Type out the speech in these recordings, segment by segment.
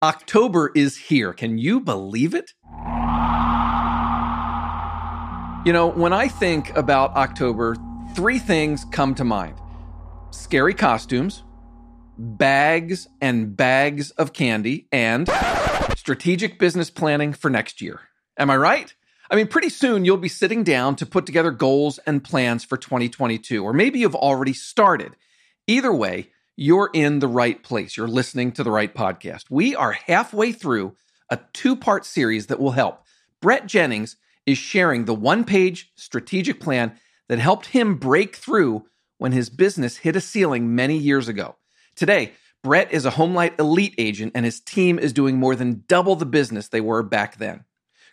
October is here. Can you believe it? You know, when I think about October, three things come to mind scary costumes, bags and bags of candy, and strategic business planning for next year. Am I right? I mean, pretty soon you'll be sitting down to put together goals and plans for 2022, or maybe you've already started. Either way, you're in the right place. You're listening to the right podcast. We are halfway through a two part series that will help. Brett Jennings is sharing the one page strategic plan that helped him break through when his business hit a ceiling many years ago. Today, Brett is a Homelight Elite agent and his team is doing more than double the business they were back then.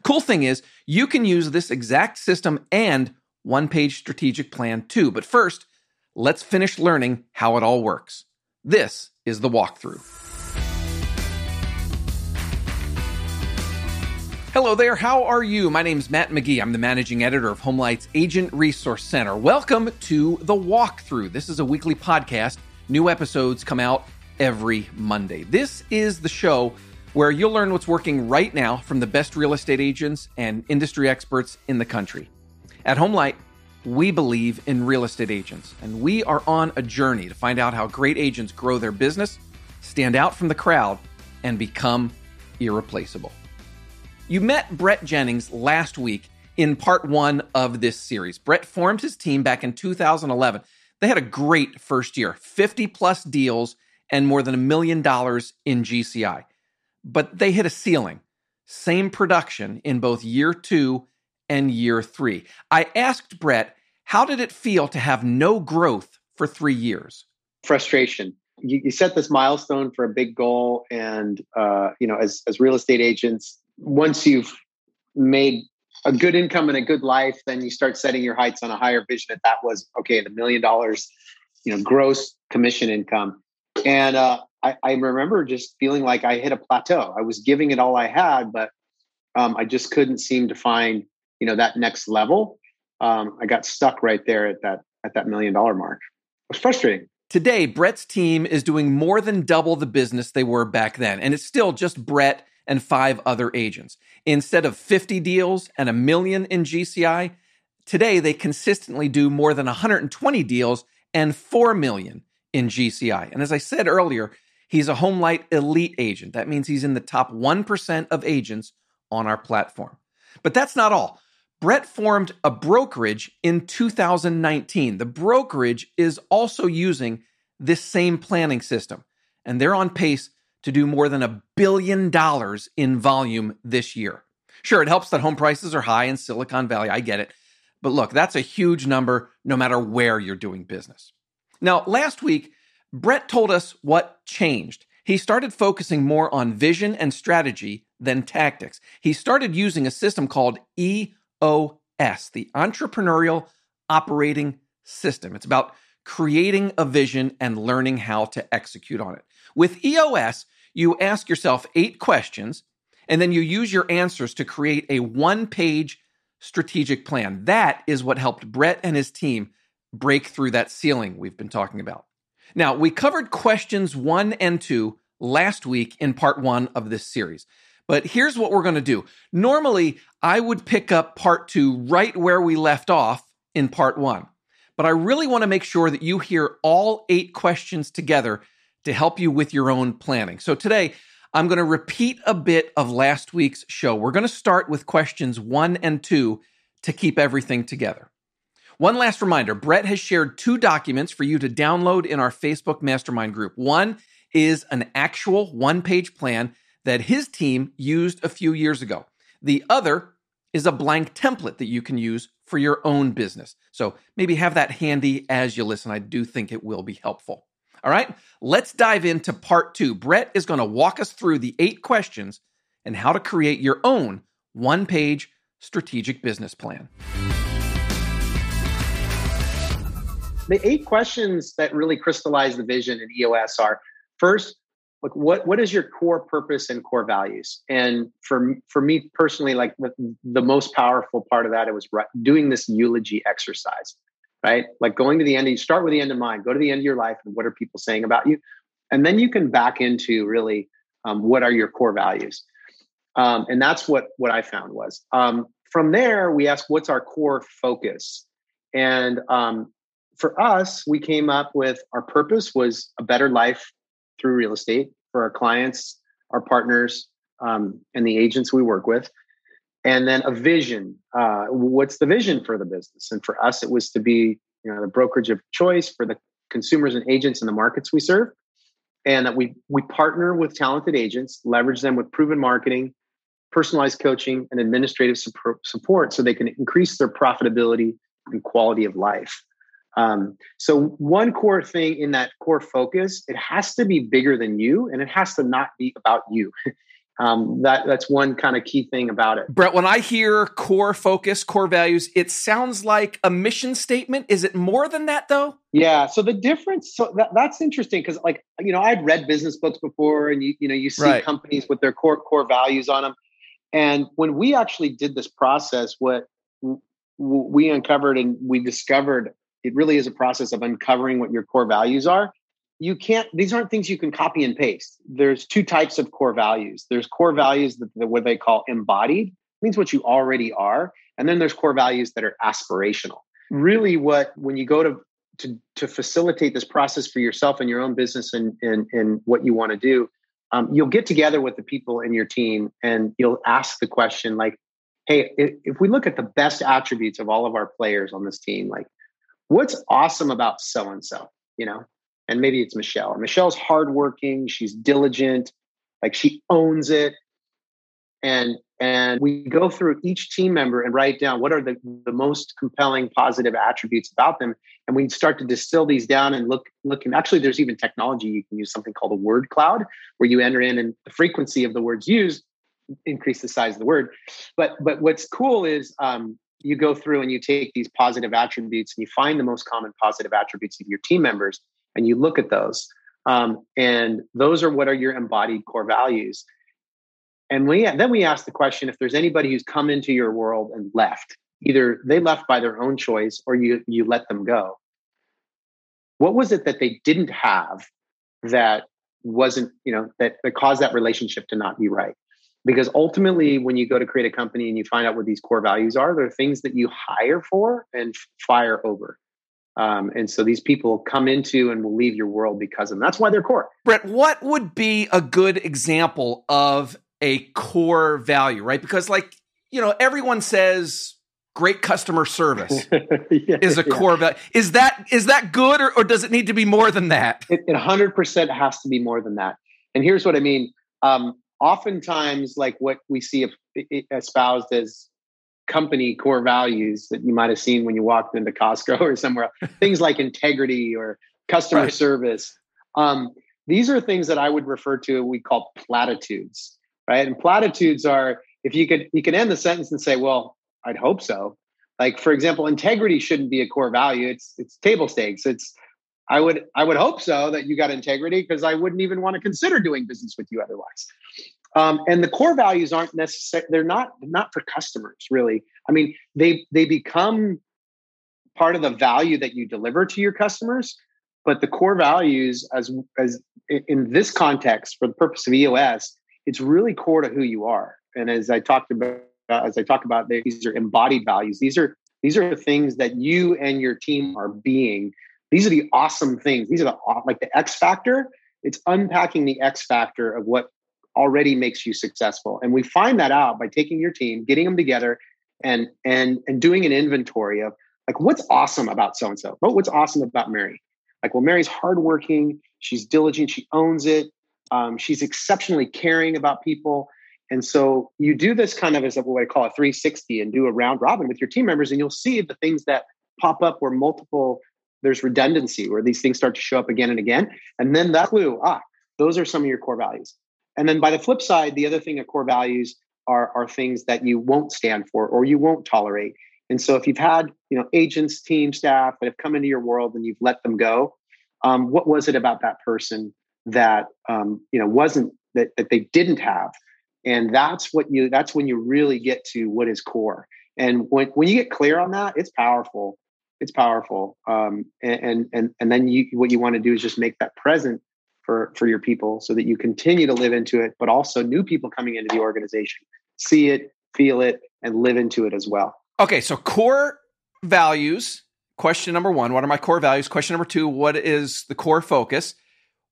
Cool thing is, you can use this exact system and one page strategic plan too. But first, let's finish learning how it all works. This is the walkthrough. Hello there, how are you? My name is Matt McGee. I'm the managing editor of Homelight's Agent Resource Center. Welcome to the walkthrough. This is a weekly podcast. New episodes come out every Monday. This is the show where you'll learn what's working right now from the best real estate agents and industry experts in the country. At Homelight, we believe in real estate agents, and we are on a journey to find out how great agents grow their business, stand out from the crowd, and become irreplaceable. You met Brett Jennings last week in part one of this series. Brett formed his team back in 2011. They had a great first year 50 plus deals and more than a million dollars in GCI but they hit a ceiling. Same production in both year two and year three. I asked Brett, how did it feel to have no growth for three years? Frustration. You, you set this milestone for a big goal, and uh, you know, as as real estate agents, once you've made a good income and a good life, then you start setting your heights on a higher vision. That that was okay, the million dollars, you know, gross commission income, and uh, I, I, remember just feeling like I hit a plateau. I was giving it all I had, but um, I just couldn't seem to find, you know, that next level. Um, I got stuck right there at that at that million dollar mark. It was frustrating. Today, Brett's team is doing more than double the business they were back then, and it's still just Brett and five other agents. Instead of 50 deals and a million in GCI, today they consistently do more than 120 deals and 4 million in GCI. And as I said earlier, He's a Homelight Elite agent. That means he's in the top 1% of agents on our platform. But that's not all. Brett formed a brokerage in 2019. The brokerage is also using this same planning system, and they're on pace to do more than a billion dollars in volume this year. Sure, it helps that home prices are high in Silicon Valley. I get it. But look, that's a huge number no matter where you're doing business. Now, last week, Brett told us what changed. He started focusing more on vision and strategy than tactics. He started using a system called EOS, the Entrepreneurial Operating System. It's about creating a vision and learning how to execute on it. With EOS, you ask yourself eight questions and then you use your answers to create a one page strategic plan. That is what helped Brett and his team break through that ceiling we've been talking about. Now, we covered questions one and two last week in part one of this series. But here's what we're going to do. Normally, I would pick up part two right where we left off in part one. But I really want to make sure that you hear all eight questions together to help you with your own planning. So today, I'm going to repeat a bit of last week's show. We're going to start with questions one and two to keep everything together. One last reminder Brett has shared two documents for you to download in our Facebook mastermind group. One is an actual one page plan that his team used a few years ago. The other is a blank template that you can use for your own business. So maybe have that handy as you listen. I do think it will be helpful. All right, let's dive into part two. Brett is going to walk us through the eight questions and how to create your own one page strategic business plan. the eight questions that really crystallize the vision in EOS are first, like what what is your core purpose and core values? And for for me personally, like the, the most powerful part of that, it was doing this eulogy exercise, right? Like going to the end. You start with the end in mind. Go to the end of your life, and what are people saying about you? And then you can back into really Um, what are your core values? Um, and that's what what I found was. Um, from there, we asked, what's our core focus? And um, for us, we came up with our purpose was a better life through real estate for our clients, our partners, um, and the agents we work with. And then a vision. Uh, what's the vision for the business? And for us, it was to be you know the brokerage of choice for the consumers and agents in the markets we serve and that we we partner with talented agents leverage them with proven marketing personalized coaching and administrative support so they can increase their profitability and quality of life um, so one core thing in that core focus it has to be bigger than you and it has to not be about you um, that that's one kind of key thing about it. Brett, when I hear core focus, core values, it sounds like a mission statement. Is it more than that, though? Yeah. So the difference, so that, that's interesting because, like, you know, I'd read business books before, and you you know, you see right. companies with their core core values on them. And when we actually did this process, what w- we uncovered and we discovered, it really is a process of uncovering what your core values are. You can't these aren't things you can copy and paste. There's two types of core values. There's core values that, that what they call embodied means what you already are and then there's core values that are aspirational. Really what when you go to to, to facilitate this process for yourself and your own business and and, and what you want to do um, you'll get together with the people in your team and you'll ask the question like hey if, if we look at the best attributes of all of our players on this team like what's awesome about so and so you know and maybe it's Michelle. Michelle's hardworking, she's diligent, like she owns it. And and we go through each team member and write down what are the, the most compelling positive attributes about them. And we start to distill these down and look look and actually there's even technology you can use something called a word cloud where you enter in and the frequency of the words used increase the size of the word. But but what's cool is um, you go through and you take these positive attributes and you find the most common positive attributes of your team members and you look at those um, and those are what are your embodied core values. And we then we ask the question if there's anybody who's come into your world and left either they left by their own choice or you you let them go. What was it that they didn't have that wasn't you know that, that caused that relationship to not be right because ultimately when you go to create a company and you find out what these core values are they're things that you hire for and fire over um, and so these people come into and will leave your world because of them. That's why they're core. Brett, what would be a good example of a core value, right? Because, like, you know, everyone says great customer service yeah, is a core yeah. value. Is that is that good, or, or, does it need to be more than that? It, 100% has to be more than that. And here's what I mean. Um, oftentimes, like what we see espoused as company core values that you might have seen when you walked into Costco or somewhere. things like integrity or customer right. service. Um, these are things that I would refer to we call platitudes, right? And platitudes are if you could you can end the sentence and say, "Well, I'd hope so." Like for example, integrity shouldn't be a core value. It's it's table stakes. It's I would I would hope so that you got integrity because I wouldn't even want to consider doing business with you otherwise. Um, and the core values aren't necessary. They're not not for customers, really. I mean, they they become part of the value that you deliver to your customers. But the core values, as as in this context, for the purpose of EOS, it's really core to who you are. And as I talked about, as I talk about, these are embodied values. These are these are the things that you and your team are being. These are the awesome things. These are the like the X factor. It's unpacking the X factor of what already makes you successful. And we find that out by taking your team, getting them together, and and and doing an inventory of like what's awesome about so and so. but What's awesome about Mary? Like, well, Mary's hardworking. She's diligent. She owns it. Um, she's exceptionally caring about people. And so you do this kind of as a, what I call a 360 and do a round robin with your team members, and you'll see the things that pop up where multiple there's redundancy where these things start to show up again and again. And then that clue, ah, those are some of your core values. And then by the flip side, the other thing of core values are, are things that you won't stand for or you won't tolerate. And so if you've had, you know, agents, team, staff that have come into your world and you've let them go, um, what was it about that person that um, you know wasn't that, that they didn't have? And that's what you that's when you really get to what is core. And when, when you get clear on that, it's powerful. It's powerful. Um, and, and and then you what you want to do is just make that present for for your people so that you continue to live into it but also new people coming into the organization. See it feel it and live into it as well. Okay so core values question number one what are my core values? Question number two what is the core focus?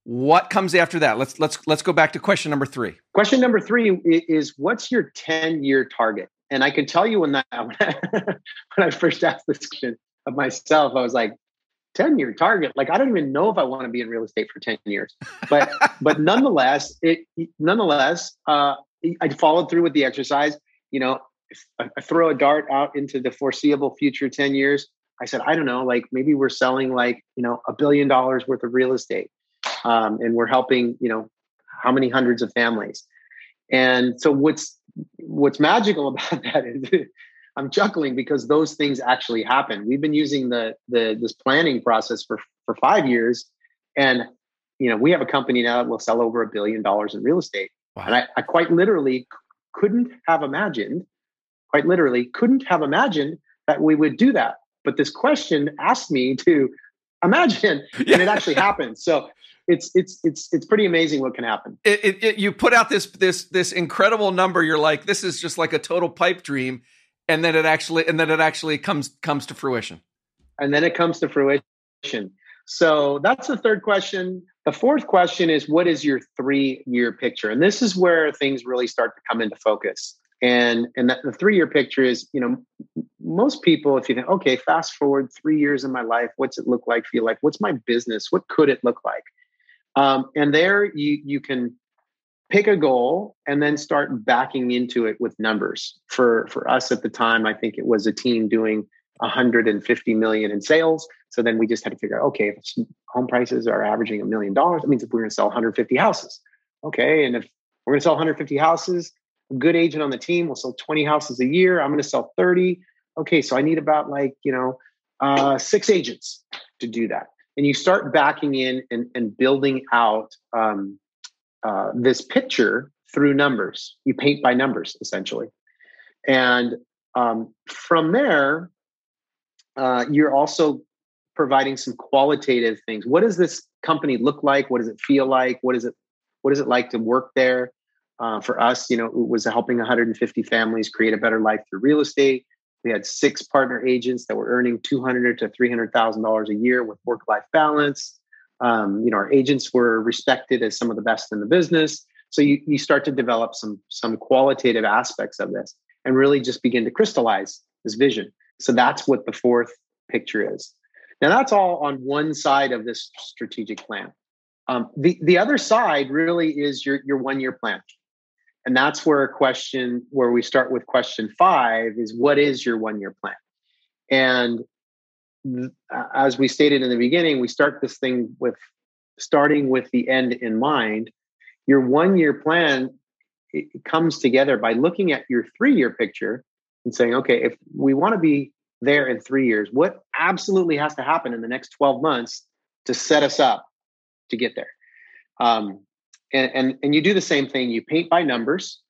What comes after that? Let's let's let's go back to question number three. Question number three is what's your 10 year target? And i can tell you when that when i first asked this question of myself i was like 10 year target. Like i don't even know if i want to be in real estate for 10 years. But but nonetheless it nonetheless uh, i followed through with the exercise. You know I, I throw a dart out into the foreseeable future 10 years i said i don't know like maybe we're selling like you know a billion dollars worth of real estate um, and we're helping you know how many hundreds of families? And so what's what's magical about that is I'm chuckling because those things actually happen. We've been using the the this planning process for for five years, and you know we have a company now that will sell over a billion dollars in real estate. Wow. And I, I quite literally couldn't have imagined, quite literally couldn't have imagined that we would do that. But this question asked me to imagine, yeah. and it actually happened. So it's it's it's it's pretty amazing what can happen. It, it, it, you put out this this this incredible number. You're like, this is just like a total pipe dream, and then it actually and then it actually comes comes to fruition. And then it comes to fruition. So that's the third question. The fourth question is what is your three year picture? And this is where things really start to come into focus. And and that, the three year picture is you know most people if you think okay fast forward three years in my life what's it look like for feel like? What's my business? What could it look like? Um, and there you you can pick a goal and then start backing into it with numbers. For for us at the time, I think it was a team doing 150 million in sales. So then we just had to figure out, okay, if home prices are averaging a million dollars, that means if we're going to sell 150 houses. Okay, and if we're going to sell 150 houses, a good agent on the team will sell 20 houses a year. I'm going to sell 30. Okay, so I need about like you know uh, six agents to do that. And you start backing in and, and building out um, uh, this picture through numbers. You paint by numbers, essentially. And um, from there, uh, you're also providing some qualitative things. What does this company look like? What does it feel like? What is it? What is it like to work there? Uh, for us, you know, it was helping 150 families create a better life through real estate. We had six partner agents that were earning 200 to 300 thousand dollars a year with work-life balance. Um, you know, our agents were respected as some of the best in the business. So you, you start to develop some some qualitative aspects of this and really just begin to crystallize this vision. So that's what the fourth picture is. Now that's all on one side of this strategic plan. Um, the the other side really is your your one year plan, and that's where a question where we start with question five is what is your one year plan, and as we stated in the beginning, we start this thing with starting with the end in mind. Your one year plan comes together by looking at your three year picture and saying, okay, if we want to be there in three years, what absolutely has to happen in the next 12 months to set us up to get there? Um, and, and, and you do the same thing. You paint by numbers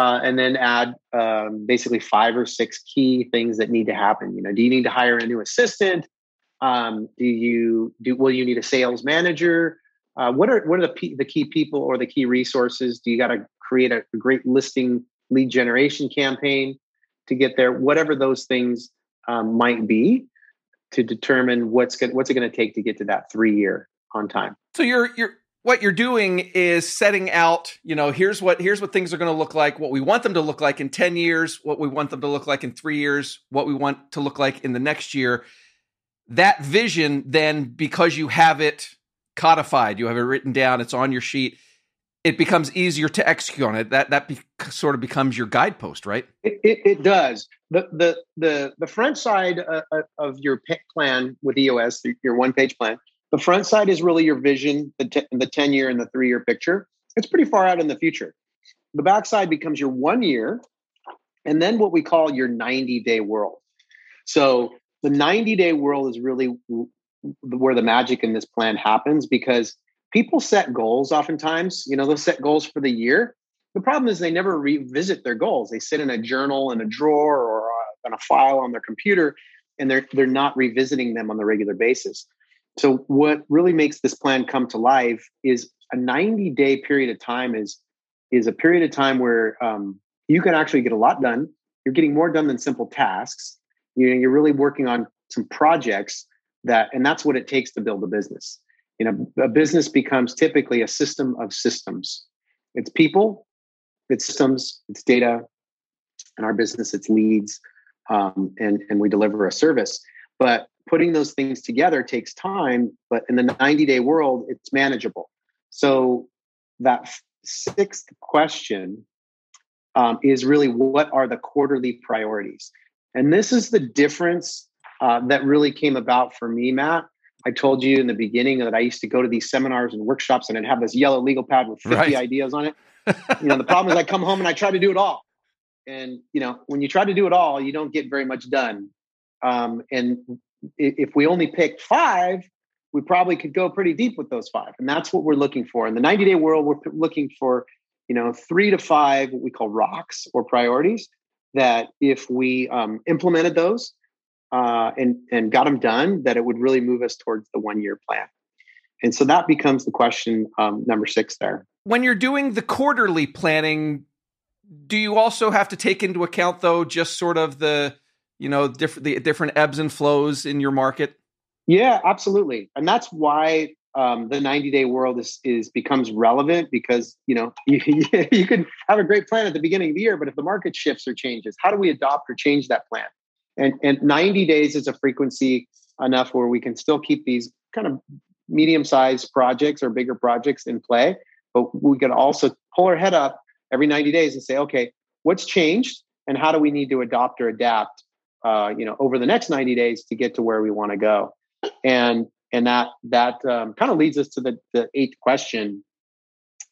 uh, and then add um, basically five or six key things that need to happen. You know, do you need to hire a new assistant? Um, do you do? Will you need a sales manager? Uh, what are what are the the key people or the key resources? Do you got to create a, a great listing lead generation campaign to get there? Whatever those things um, might be to determine what's good, what's it going to take to get to that three year on time. So you're you're what you're doing is setting out you know here's what here's what things are going to look like what we want them to look like in 10 years what we want them to look like in 3 years what we want to look like in the next year. That vision then because you have it codified you have it written down it's on your sheet it becomes easier to execute on it. That that be, sort of becomes your guidepost right? It, it, it does. The, the the the front side uh, uh of your plan with eos your one page plan the front side is really your vision, the, the 10 year and the three year picture. It's pretty far out in the future. The back side becomes your one year, and then what we call your 90 day world. So the 90 day world is really where the magic in this plan happens because people set goals oftentimes. You know, they'll set goals for the year. The problem is they never revisit their goals. They sit in a journal, in a drawer, or uh, on a file on their computer, and they're they're not revisiting them on the regular basis. So what really makes this plan come to life is a 90 day period of time is is a period of time where um, you can actually get a lot done. You're getting more done than simple tasks. You know, you're really working on some projects that, and that's what it takes to build a business. You know, a business becomes typically a system of systems. It's people, it's systems, it's data, and our business, it's leads, um, and and we deliver a service. But putting those things together takes time. But in the 90 day world, it's manageable. So that sixth question um, is really what are the quarterly priorities? And this is the difference uh, that really came about for me, Matt. I told you in the beginning that I used to go to these seminars and workshops and I'd have this yellow legal pad with 50 right. ideas on it. you know, the problem is I come home and I try to do it all. And, you know, when you try to do it all, you don't get very much done. Um, and if we only picked five, we probably could go pretty deep with those five. And that's what we're looking for. In the 90 day world, we're looking for, you know, three to five, what we call rocks or priorities that if we um, implemented those uh, and, and got them done, that it would really move us towards the one year plan. And so that becomes the question um, number six there. When you're doing the quarterly planning, do you also have to take into account though just sort of the you know different the different ebbs and flows in your market? Yeah absolutely. And that's why um, the 90 day world is, is becomes relevant because you know you, you can have a great plan at the beginning of the year but if the market shifts or changes how do we adopt or change that plan? And and 90 days is a frequency enough where we can still keep these kind of medium sized projects or bigger projects in play but we can also pull our head up every 90 days and say okay what's changed and how do we need to adopt or adapt uh, you know over the next 90 days to get to where we want to go. And and that that um, kind of leads us to the, the eighth question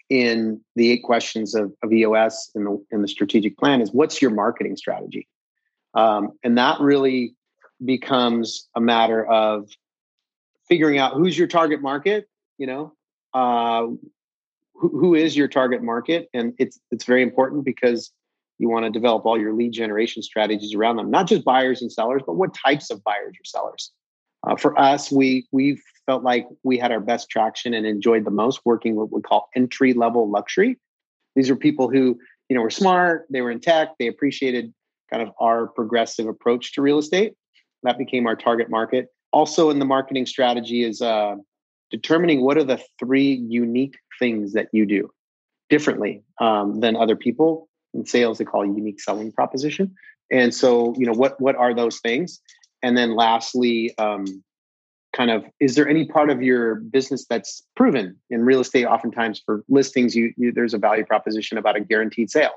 in the eight questions of, of eos in the in the strategic plan is what's your marketing strategy? Um, and that really becomes a matter of figuring out who's your target market you know uh, who, who is your target market? And it's it's very important because you want to develop all your lead generation strategies around them not just buyers and sellers but what types of buyers or sellers. Uh, for us we we felt like we had our best traction and enjoyed the most working what we call entry level luxury. These are people who you know were smart they were in tech they appreciated kind of our progressive approach to real estate. That became our target market. Also in the marketing strategy is uh, determining what are the three unique things that you do differently um, than other people in sales they call unique selling proposition. And so you know what what are those things? And then lastly um, kind of is there any part of your business that's proven in real estate? Oftentimes for listings you, you there's a value proposition about a guaranteed sale.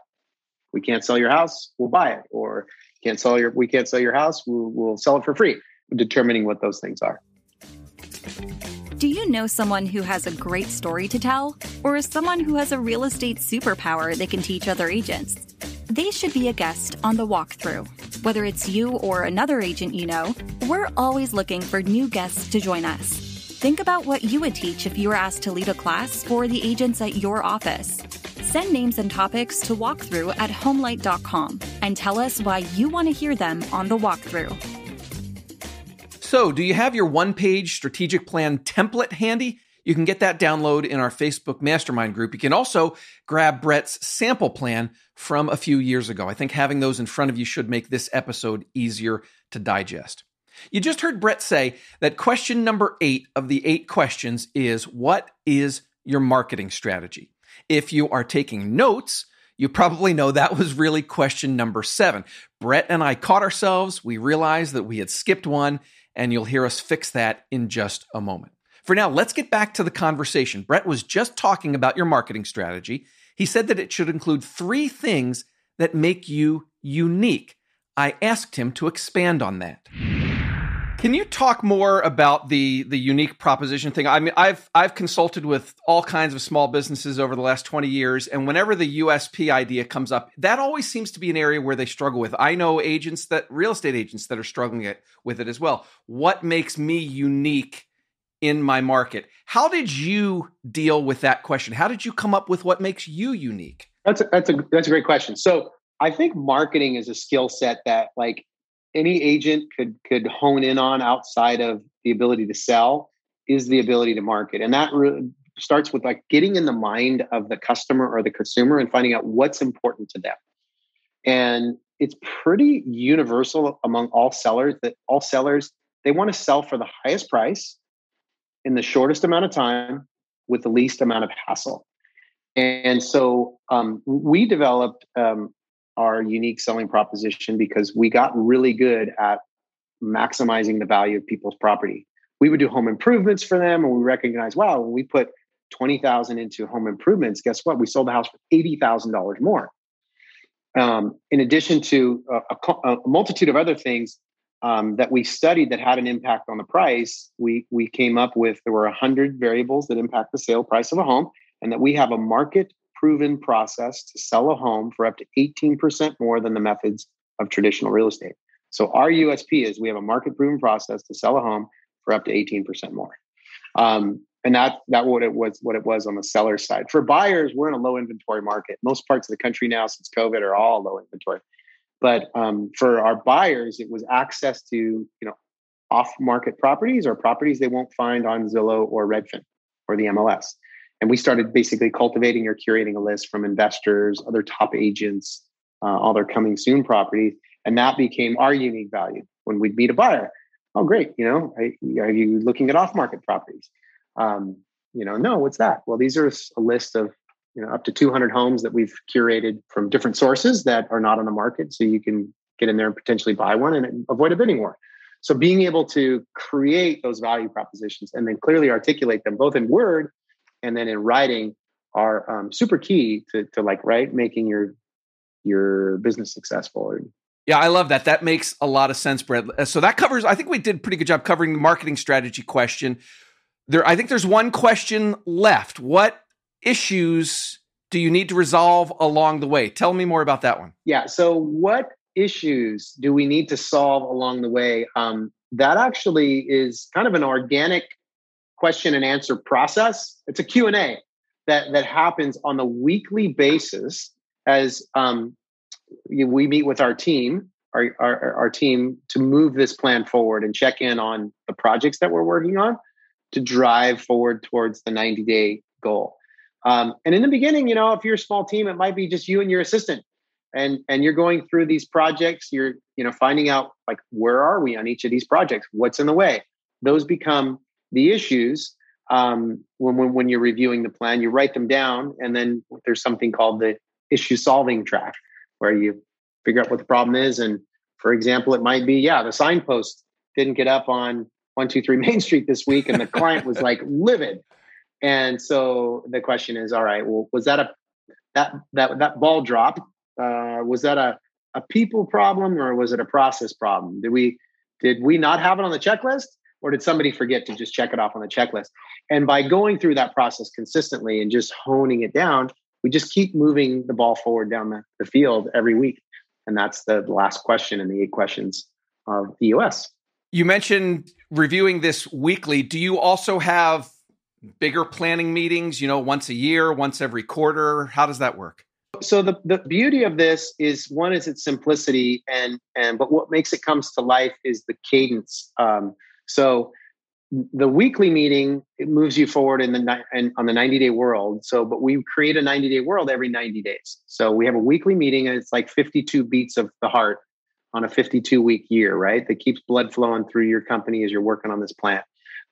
We can't sell your house we'll buy it. Or can't sell your we can't sell your house we'll, we'll sell it for free determining what those things are you know someone who has a great story to tell? Or is someone who has a real estate superpower they can teach other agents? They should be a guest on the walkthrough. Whether it's you or another agent you know, we're always looking for new guests to join us. Think about what you would teach if you were asked to lead a class for the agents at your office. Send names and topics to walkthrough at homelight.com and tell us why you want to hear them on the walkthrough. So, do you have your one page strategic plan template handy? You can get that download in our Facebook mastermind group. You can also grab Brett's sample plan from a few years ago. I think having those in front of you should make this episode easier to digest. You just heard Brett say that question number eight of the eight questions is what is your marketing strategy? If you are taking notes, you probably know that was really question number seven. Brett and I caught ourselves. We realized that we had skipped one and you'll hear us fix that in just a moment. For now, let's get back to the conversation. Brett was just talking about your marketing strategy. He said that it should include three things that make you unique. I asked him to expand on that. Can you talk more about the the unique proposition thing? I mean, I've I've consulted with all kinds of small businesses over the last 20 years and whenever the USP idea comes up, that always seems to be an area where they struggle with. I know agents that real estate agents that are struggling it, with it as well. What makes me unique in my market? How did you deal with that question? How did you come up with what makes you unique? That's a, that's a that's a great question. So, I think marketing is a skill set that like any agent could could hone in on outside of the ability to sell is the ability to market. And that really starts with like getting in the mind of the customer or the consumer and finding out what's important to them. And it's pretty universal among all sellers that all sellers they want to sell for the highest price in the shortest amount of time with the least amount of hassle. And so um, we developed um, our unique selling proposition because we got really good at maximizing the value of people's property. We would do home improvements for them, and we recognized, wow, when we put twenty thousand into home improvements, guess what? We sold the house for eighty thousand dollars more. Um, in addition to a, a, a, multitude of other things um, that we studied that had an impact on the price, we we came up with there were hundred variables that impact the sale price of a home, and that we have a market proven process to sell a home for up to 18% more than the methods of traditional real estate. So our USP is we have a market proven process to sell a home for up to 18% more. Um, and that that what it was what it was on the seller side. For buyers, we're in a low inventory market. Most parts of the country now since COVID are all low inventory. But um, for our buyers, it was access to you know off market properties or properties they won't find on Zillow or Redfin or the MLS. And we started basically cultivating or curating a list from investors, other top agents, uh, all their coming soon properties. And that became our unique value when we'd meet a buyer. Oh, great. You know, are you looking at off market properties? Um, you know, no, what's that? Well, these are a list of, you know, up to 200 homes that we've curated from different sources that are not on the market. So you can get in there and potentially buy one and avoid a bidding war. So being able to create those value propositions and then clearly articulate them both in word and then in writing are um, super key to, to like right making your your business successful yeah i love that. That makes a lot of sense brett. Uh, so that covers i think we did a pretty good job covering the marketing strategy question. There i think there's one question left. What issues do you need to resolve along the way? Tell me more about that one. Yeah so what issues do we need to solve along the way? Um, that actually is kind of an organic question and answer process. It's a Q&A that, that happens on a weekly basis as um, we meet with our team, our, our, our team to move this plan forward and check in on the projects that we're working on to drive forward towards the 90 day goal. Um, and in the beginning, you know, if you're a small team, it might be just you and your assistant and and you're going through these projects you're you know finding out like where are we on each of these projects what's in the way those become the issues um, when, when, when you're reviewing the plan. You write them down, and then there's something called the issue solving track, where you figure out what the problem is. And for example, it might be, yeah, the signpost didn't get up on one two three Main Street this week, and the client was like livid. And so the question is, all right, well, was that a that that that ball drop? Uh, was that a a people problem or was it a process problem? Did we did we not have it on the checklist? Or did somebody forget to just check it off on the checklist? And by going through that process consistently and just honing it down we just keep moving the ball forward down the, the field every week. And that's the last question in the eight questions of the us you mentioned reviewing this weekly. Do you also have bigger planning meetings you know once a year once every quarter? How does that work? So the, the beauty of this is one is its simplicity and and but what makes it comes to life is the cadence um, so the weekly meeting it moves you forward in the and on the 90 day world. So, but we create a 90 day world every 90 days. So we have a weekly meeting and it's like 52 beats of the heart on a 52 week year, right? That keeps blood flowing through your company as you're working on this plan.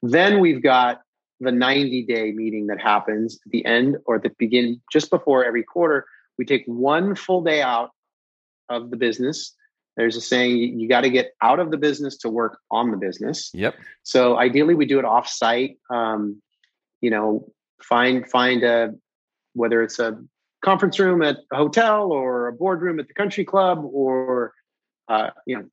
Then we've got the 90 day meeting that happens at the end or at the beginning, just before every quarter. We take one full day out of the business there's a saying you, got to get out of the business to work on the business. Yep. So ideally, we do it off site. Um, you know, find find a whether it's a conference room at a hotel or a boardroom at the country club or uh, you know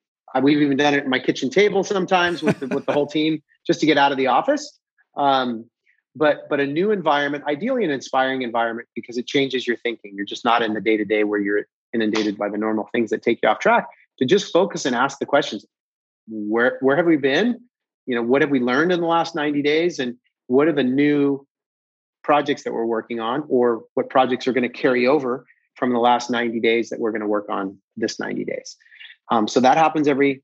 we've even done it at my kitchen table sometimes with the, with the whole team just to get out of the office um, but but a new environment ideally an inspiring environment because it changes your thinking you're just not in the day to day where you're inundated by the normal things that take you off track to just focus and ask the questions. Where where have we been? You know what have we learned in the last 90 days? And what are the new projects that we're working on or what projects are going to carry over from the last 90 days that we're going to work on this 90 days? Um, so that happens every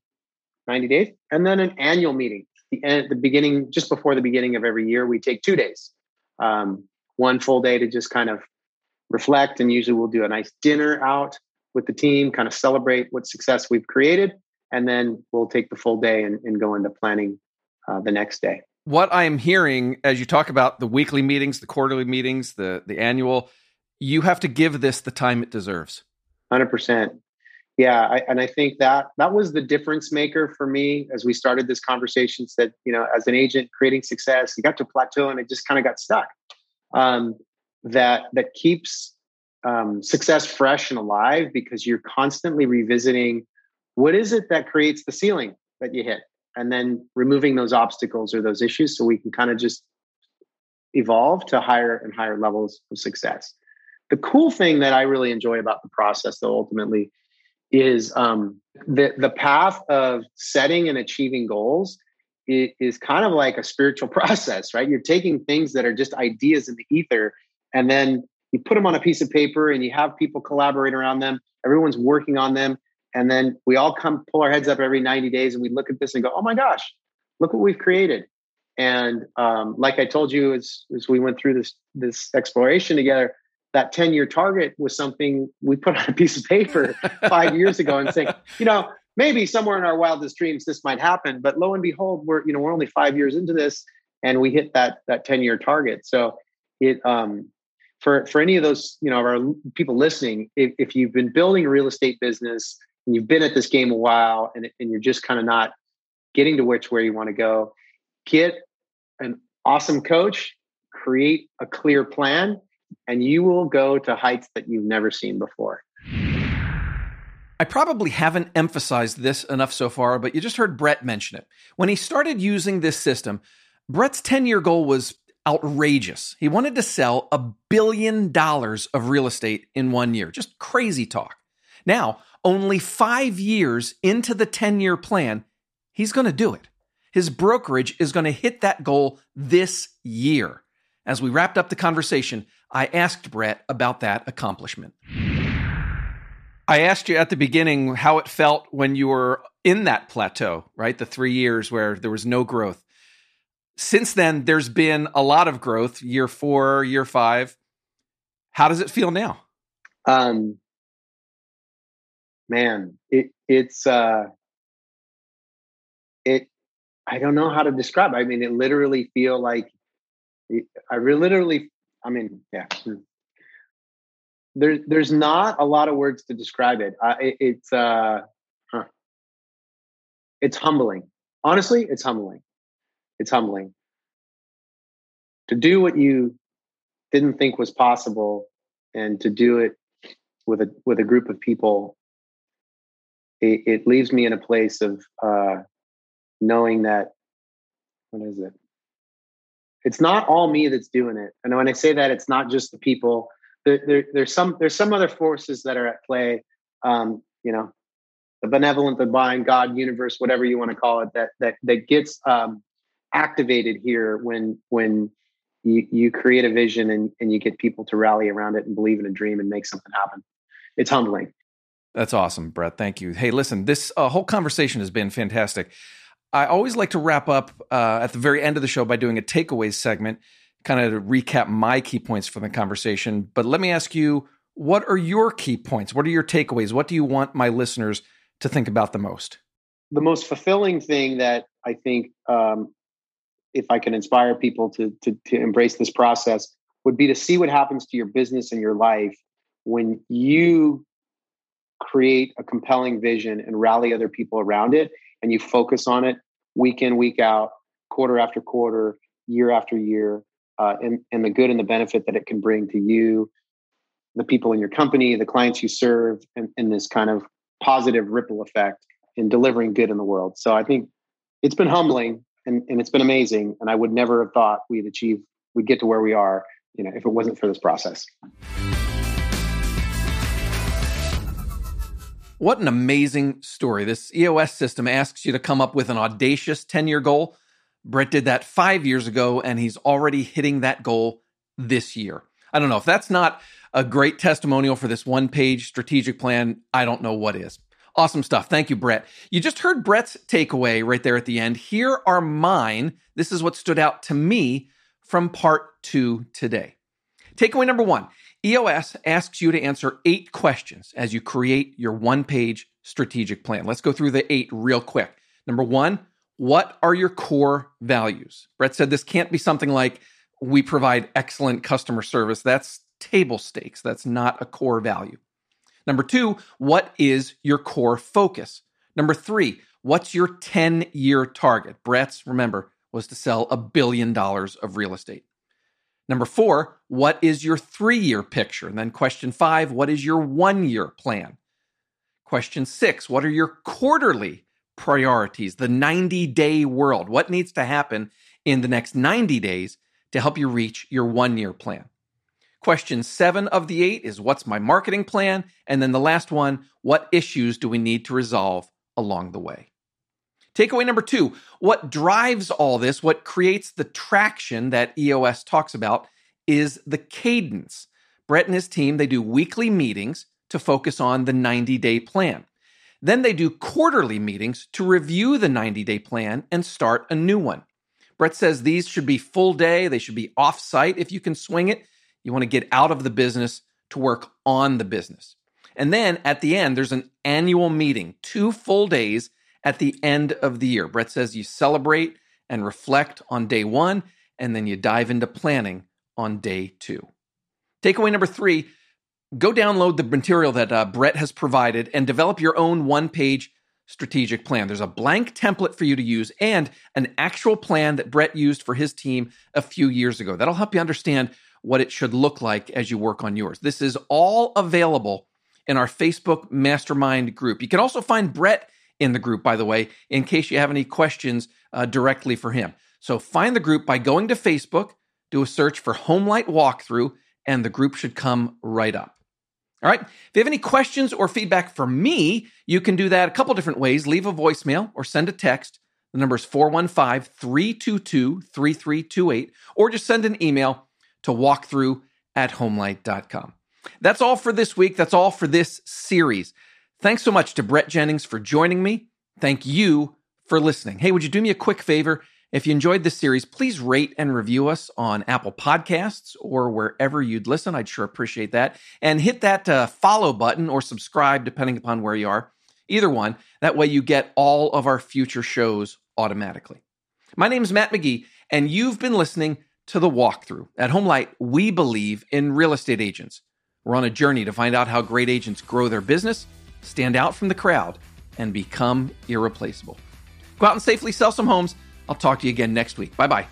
90 days. And then an annual meeting the the beginning, just before the beginning of every year, we take two days. Um, one full day to just kind of reflect, and usually we'll do a nice dinner out with the team, kind of celebrate what success we've created, and then we'll take the full day and, and go into planning uh, the next day. What I'm hearing as you talk about the weekly meetings, the quarterly meetings, the the annual, you have to give this the time it deserves. Hundred percent. Yeah, I, and I think that that was the difference maker for me as we started this conversation. Said, you know, as an agent creating success, you got to plateau and it just kind of got stuck. Um, that that keeps um, success fresh and alive because you're constantly revisiting what is it that creates the ceiling that you hit, and then removing those obstacles or those issues so we can kind of just evolve to higher and higher levels of success. The cool thing that I really enjoy about the process, though, ultimately, is um, the the path of setting and achieving goals is kind of like a spiritual process, right? You're taking things that are just ideas in the ether, and then you put them on a piece of paper, and you have people collaborate around them. Everyone's working on them, and then we all come pull our heads up every 90 days, and we look at this and go, "Oh my gosh, look what we've created!" And um, like I told you, as, as we went through this this exploration together, that 10 year target was something we put on a piece of paper five years ago and saying, you know, maybe somewhere in our wildest dreams this might happen, but lo and behold, we're, you know, we're only five years into this and we hit that, that 10 year target. So it, um, for, for any of those, you know, our people listening, if, if you've been building a real estate business and you've been at this game a while and, and you're just kind of not getting to which where you want to go, get an awesome coach, create a clear plan and you will go to heights that you've never seen before. I probably haven't emphasized this enough so far, but you just heard Brett mention it. When he started using this system, Brett's 10 year goal was outrageous. He wanted to sell a billion dollars of real estate in one year. Just crazy talk. Now, only five years into the 10 year plan, he's going to do it. His brokerage is going to hit that goal this year. As we wrapped up the conversation, I asked Brett about that accomplishment. I asked you at the beginning how it felt when you were in that plateau, right? The three years where there was no growth. Since then, there's been a lot of growth year four, year five. How does it feel now? Um, man, it, it's, uh, it, I don't know how to describe. I mean, it literally feel like I literally, I mean, yeah. Hmm. There, there's not a lot of words to describe it. Uh, it it's, uh, huh. it's humbling. Honestly, it's humbling. It's humbling to do what you didn't think was possible, and to do it with a with a group of people. It, it leaves me in a place of uh, knowing that. What is it? it's not all me that's doing it. And when I say that, it's not just the people. There, there, there's some there's some other forces that are at play. Um, you know, the benevolent, divine, God, universe, whatever you want to call it, that that that gets um, activated here when when you you create a vision and and you get people to rally around it and believe in a dream and make something happen. It's humbling. That's awesome, Brett. Thank you. Hey, listen, this uh, whole conversation has been fantastic. I always like to wrap up uh, at the very end of the show by doing a takeaways segment, kind of to recap my key points from the conversation. But let me ask you, what are your key points? What are your takeaways? What do you want my listeners to think about the most? The most fulfilling thing that I think, um, if I can inspire people to, to to embrace this process, would be to see what happens to your business and your life when you create a compelling vision and rally other people around it and you focus on it week in, week out, quarter after quarter, year after year, uh, and, and the good and the benefit that it can bring to you, the people in your company, the clients you serve, and, and this kind of positive ripple effect in delivering good in the world. So I think it's been humbling and, and it's been amazing. And I would never have thought we'd achieve, we'd get to where we are, you know, if it wasn't for this process. What an amazing story. This EOS system asks you to come up with an audacious 10 year goal. Brett did that five years ago, and he's already hitting that goal this year. I don't know if that's not a great testimonial for this one page strategic plan. I don't know what is. Awesome stuff. Thank you, Brett. You just heard Brett's takeaway right there at the end. Here are mine. This is what stood out to me from part two today. Takeaway number one EOS asks you to answer eight questions as you create your one page strategic plan. Let's go through the eight real quick. Number one, what are your core values? Brett said this can't be something like we provide excellent customer service. That's table stakes. That's not a core value. Number two, what is your core focus? Number three, what's your 10 year target? Brett's, remember, was to sell a billion dollars of real estate. Number four, what is your three year picture? And then question five, what is your one year plan? Question six, what are your quarterly priorities, the 90 day world? What needs to happen in the next 90 days to help you reach your one year plan? Question seven of the eight is what's my marketing plan? And then the last one, what issues do we need to resolve along the way? Takeaway number two what drives all this, what creates the traction that EOS talks about, is the cadence. Brett and his team, they do weekly meetings to focus on the 90 day plan. Then they do quarterly meetings to review the 90 day plan and start a new one. Brett says these should be full day, they should be off site if you can swing it. You want to get out of the business to work on the business. And then at the end, there's an annual meeting, two full days at the end of the year. Brett says you celebrate and reflect on day one, and then you dive into planning on day two. Takeaway number three go download the material that uh, Brett has provided and develop your own one page strategic plan. There's a blank template for you to use and an actual plan that Brett used for his team a few years ago. That'll help you understand what it should look like as you work on yours. This is all available in our Facebook mastermind group. You can also find Brett in the group, by the way, in case you have any questions uh, directly for him. So find the group by going to Facebook, do a search for Homelight Walkthrough, and the group should come right up. All right. If you have any questions or feedback for me, you can do that a couple different ways. Leave a voicemail or send a text. The number is 415 322 3328, or just send an email to walk through at homelight.com. That's all for this week. That's all for this series. Thanks so much to Brett Jennings for joining me. Thank you for listening. Hey, would you do me a quick favor? If you enjoyed this series, please rate and review us on Apple Podcasts or wherever you'd listen. I'd sure appreciate that. And hit that uh, follow button or subscribe, depending upon where you are. Either one. That way you get all of our future shows automatically. My name is Matt McGee, and you've been listening to The Walkthrough. At Homelight, we believe in real estate agents. We're on a journey to find out how great agents grow their business stand out from the crowd, and become irreplaceable. Go out and safely sell some homes. I'll talk to you again next week. Bye bye.